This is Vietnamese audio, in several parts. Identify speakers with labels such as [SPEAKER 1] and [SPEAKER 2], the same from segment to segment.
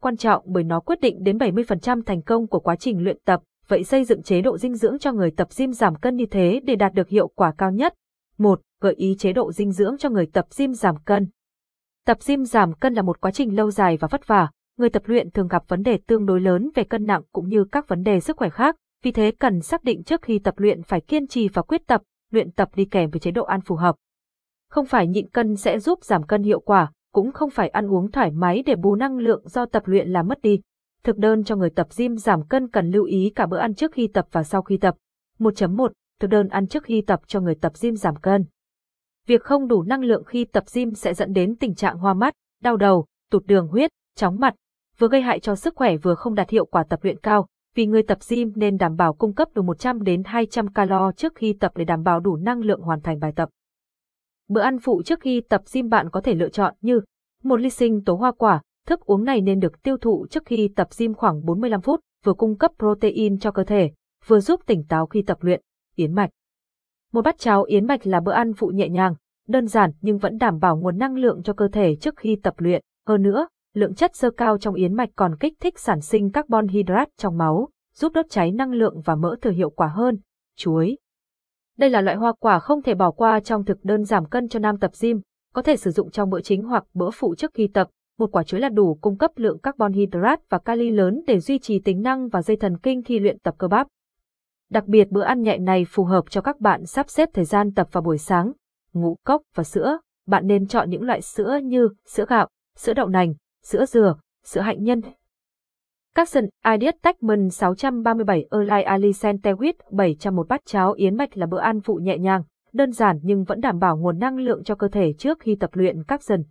[SPEAKER 1] quan trọng bởi nó quyết định đến 70% thành công của quá trình luyện tập. Vậy xây dựng chế độ dinh dưỡng cho người tập gym giảm cân như thế để đạt được hiệu quả cao nhất. 1. Gợi ý chế độ dinh dưỡng cho người tập gym giảm cân. Tập gym giảm cân là một quá trình lâu dài và vất vả. Người tập luyện thường gặp vấn đề tương đối lớn về cân nặng cũng như các vấn đề sức khỏe khác, vì thế cần xác định trước khi tập luyện phải kiên trì và quyết tập, luyện tập đi kèm với chế độ ăn phù hợp. Không phải nhịn cân sẽ giúp giảm cân hiệu quả, cũng không phải ăn uống thoải mái để bù năng lượng do tập luyện làm mất đi. Thực đơn cho người tập gym giảm cân cần lưu ý cả bữa ăn trước khi tập và sau khi tập. 1.1 Thực đơn ăn trước khi tập cho người tập gym giảm cân. Việc không đủ năng lượng khi tập gym sẽ dẫn đến tình trạng hoa mắt, đau đầu, tụt đường huyết, chóng mặt, vừa gây hại cho sức khỏe vừa không đạt hiệu quả tập luyện cao. Vì người tập gym nên đảm bảo cung cấp đủ 100 đến 200 calo trước khi tập để đảm bảo đủ năng lượng hoàn thành bài tập. Bữa ăn phụ trước khi tập gym bạn có thể lựa chọn như một ly sinh tố hoa quả, thức uống này nên được tiêu thụ trước khi tập gym khoảng 45 phút, vừa cung cấp protein cho cơ thể, vừa giúp tỉnh táo khi tập luyện, yến mạch. Một bát cháo yến mạch là bữa ăn phụ nhẹ nhàng, đơn giản nhưng vẫn đảm bảo nguồn năng lượng cho cơ thể trước khi tập luyện. Hơn nữa, lượng chất xơ cao trong yến mạch còn kích thích sản sinh carbon hydrate trong máu, giúp đốt cháy năng lượng và mỡ thừa hiệu quả hơn. Chuối đây là loại hoa quả không thể bỏ qua trong thực đơn giảm cân cho nam tập gym, có thể sử dụng trong bữa chính hoặc bữa phụ trước khi tập. Một quả chuối là đủ cung cấp lượng carbon hydrate và kali lớn để duy trì tính năng và dây thần kinh khi luyện tập cơ bắp. Đặc biệt bữa ăn nhẹ này phù hợp cho các bạn sắp xếp thời gian tập vào buổi sáng, ngũ cốc và sữa. Bạn nên chọn những loại sữa như sữa gạo, sữa đậu nành, sữa dừa, sữa hạnh nhân. Capson Ideas Techman 637 Erlai Ali Wheat 701 bát cháo yến mạch là bữa ăn phụ nhẹ nhàng, đơn giản nhưng vẫn đảm bảo nguồn năng lượng cho cơ thể trước khi tập luyện Capson.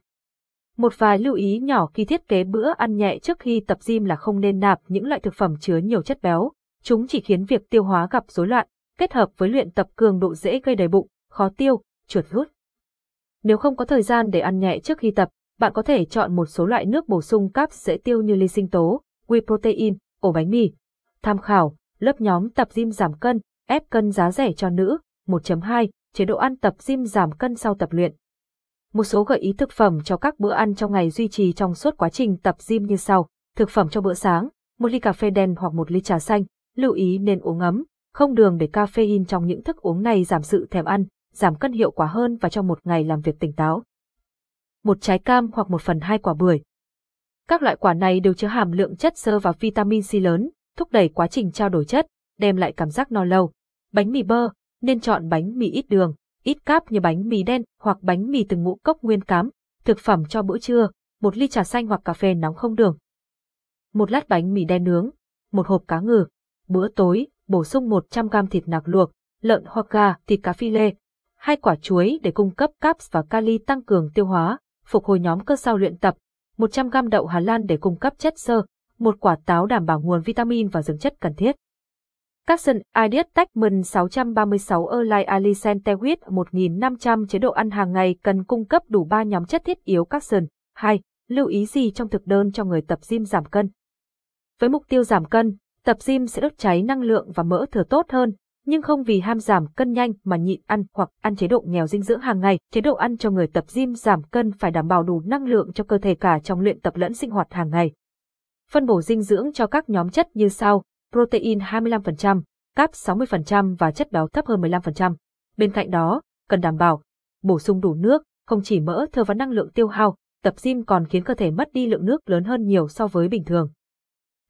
[SPEAKER 1] Một vài lưu ý nhỏ khi thiết kế bữa ăn nhẹ trước khi tập gym là không nên nạp những loại thực phẩm chứa nhiều chất béo. Chúng chỉ khiến việc tiêu hóa gặp rối loạn, kết hợp với luyện tập cường độ dễ gây đầy bụng, khó tiêu, chuột rút. Nếu không có thời gian để ăn nhẹ trước khi tập, bạn có thể chọn một số loại nước bổ sung cáp dễ tiêu như ly sinh tố, whey protein, ổ bánh mì. Tham khảo, lớp nhóm tập gym giảm cân, ép cân giá rẻ cho nữ, 1.2, chế độ ăn tập gym giảm cân sau tập luyện. Một số gợi ý thực phẩm cho các bữa ăn trong ngày duy trì trong suốt quá trình tập gym như sau. Thực phẩm cho bữa sáng, một ly cà phê đen hoặc một ly trà xanh, lưu ý nên uống ấm, không đường để caffeine trong những thức uống này giảm sự thèm ăn, giảm cân hiệu quả hơn và trong một ngày làm việc tỉnh táo. Một trái cam hoặc một phần hai quả bưởi. Các loại quả này đều chứa hàm lượng chất xơ và vitamin C lớn, thúc đẩy quá trình trao đổi chất, đem lại cảm giác no lâu. Bánh mì bơ, nên chọn bánh mì ít đường, ít cáp như bánh mì đen hoặc bánh mì từng ngũ cốc nguyên cám. Thực phẩm cho bữa trưa, một ly trà xanh hoặc cà phê nóng không đường. Một lát bánh mì đen nướng, một hộp cá ngừ. Bữa tối, bổ sung 100g thịt nạc luộc, lợn hoặc gà, thịt cá phi lê, hai quả chuối để cung cấp caps và kali tăng cường tiêu hóa, phục hồi nhóm cơ sau luyện tập, 100g đậu Hà Lan để cung cấp chất xơ, một quả táo đảm bảo nguồn vitamin và dưỡng chất cần thiết. Capson Ideas Techman 636 Erlai Alicente Wheat 1500 chế độ ăn hàng ngày cần cung cấp đủ 3 nhóm chất thiết yếu Capson. 2. Lưu ý gì trong thực đơn cho người tập gym giảm cân? Với mục tiêu giảm cân, tập gym sẽ đốt cháy năng lượng và mỡ thừa tốt hơn, nhưng không vì ham giảm cân nhanh mà nhịn ăn hoặc ăn chế độ nghèo dinh dưỡng hàng ngày. Chế độ ăn cho người tập gym giảm cân phải đảm bảo đủ năng lượng cho cơ thể cả trong luyện tập lẫn sinh hoạt hàng ngày. Phân bổ dinh dưỡng cho các nhóm chất như sau, protein 25%, cáp 60% và chất béo thấp hơn 15%. Bên cạnh đó, cần đảm bảo bổ sung đủ nước, không chỉ mỡ thừa và năng lượng tiêu hao, tập gym còn khiến cơ thể mất đi lượng nước lớn hơn nhiều so với bình thường.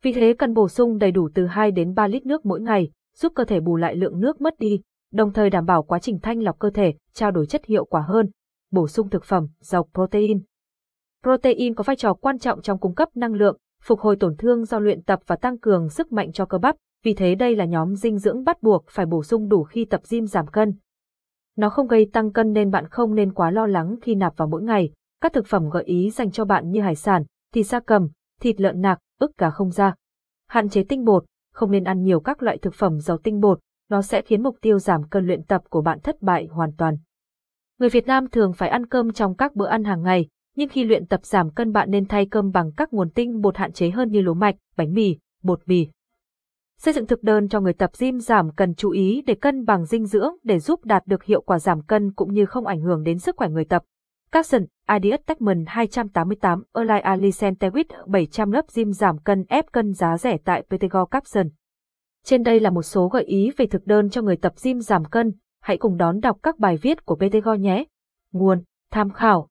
[SPEAKER 1] Vì thế cần bổ sung đầy đủ từ 2 đến 3 lít nước mỗi ngày, giúp cơ thể bù lại lượng nước mất đi, đồng thời đảm bảo quá trình thanh lọc cơ thể, trao đổi chất hiệu quả hơn. Bổ sung thực phẩm, giàu protein. Protein có vai trò quan trọng trong cung cấp năng lượng, phục hồi tổn thương do luyện tập và tăng cường sức mạnh cho cơ bắp, vì thế đây là nhóm dinh dưỡng bắt buộc phải bổ sung đủ khi tập gym giảm cân. Nó không gây tăng cân nên bạn không nên quá lo lắng khi nạp vào mỗi ngày. Các thực phẩm gợi ý dành cho bạn như hải sản, thịt da cầm, thịt lợn nạc, ức gà không da. Hạn chế tinh bột, không nên ăn nhiều các loại thực phẩm giàu tinh bột, nó sẽ khiến mục tiêu giảm cân luyện tập của bạn thất bại hoàn toàn. Người Việt Nam thường phải ăn cơm trong các bữa ăn hàng ngày, nhưng khi luyện tập giảm cân bạn nên thay cơm bằng các nguồn tinh bột hạn chế hơn như lúa mạch, bánh mì, bột mì. Xây dựng thực đơn cho người tập gym giảm cần chú ý để cân bằng dinh dưỡng để giúp đạt được hiệu quả giảm cân cũng như không ảnh hưởng đến sức khỏe người tập. Capson, Ideas Techman 288, Align Alicentewit 700 lớp gym giảm cân ép cân giá rẻ tại Pentagon Capson. Trên đây là một số gợi ý về thực đơn cho người tập gym giảm cân, hãy cùng đón đọc các bài viết của Pentagon nhé. Nguồn, tham khảo,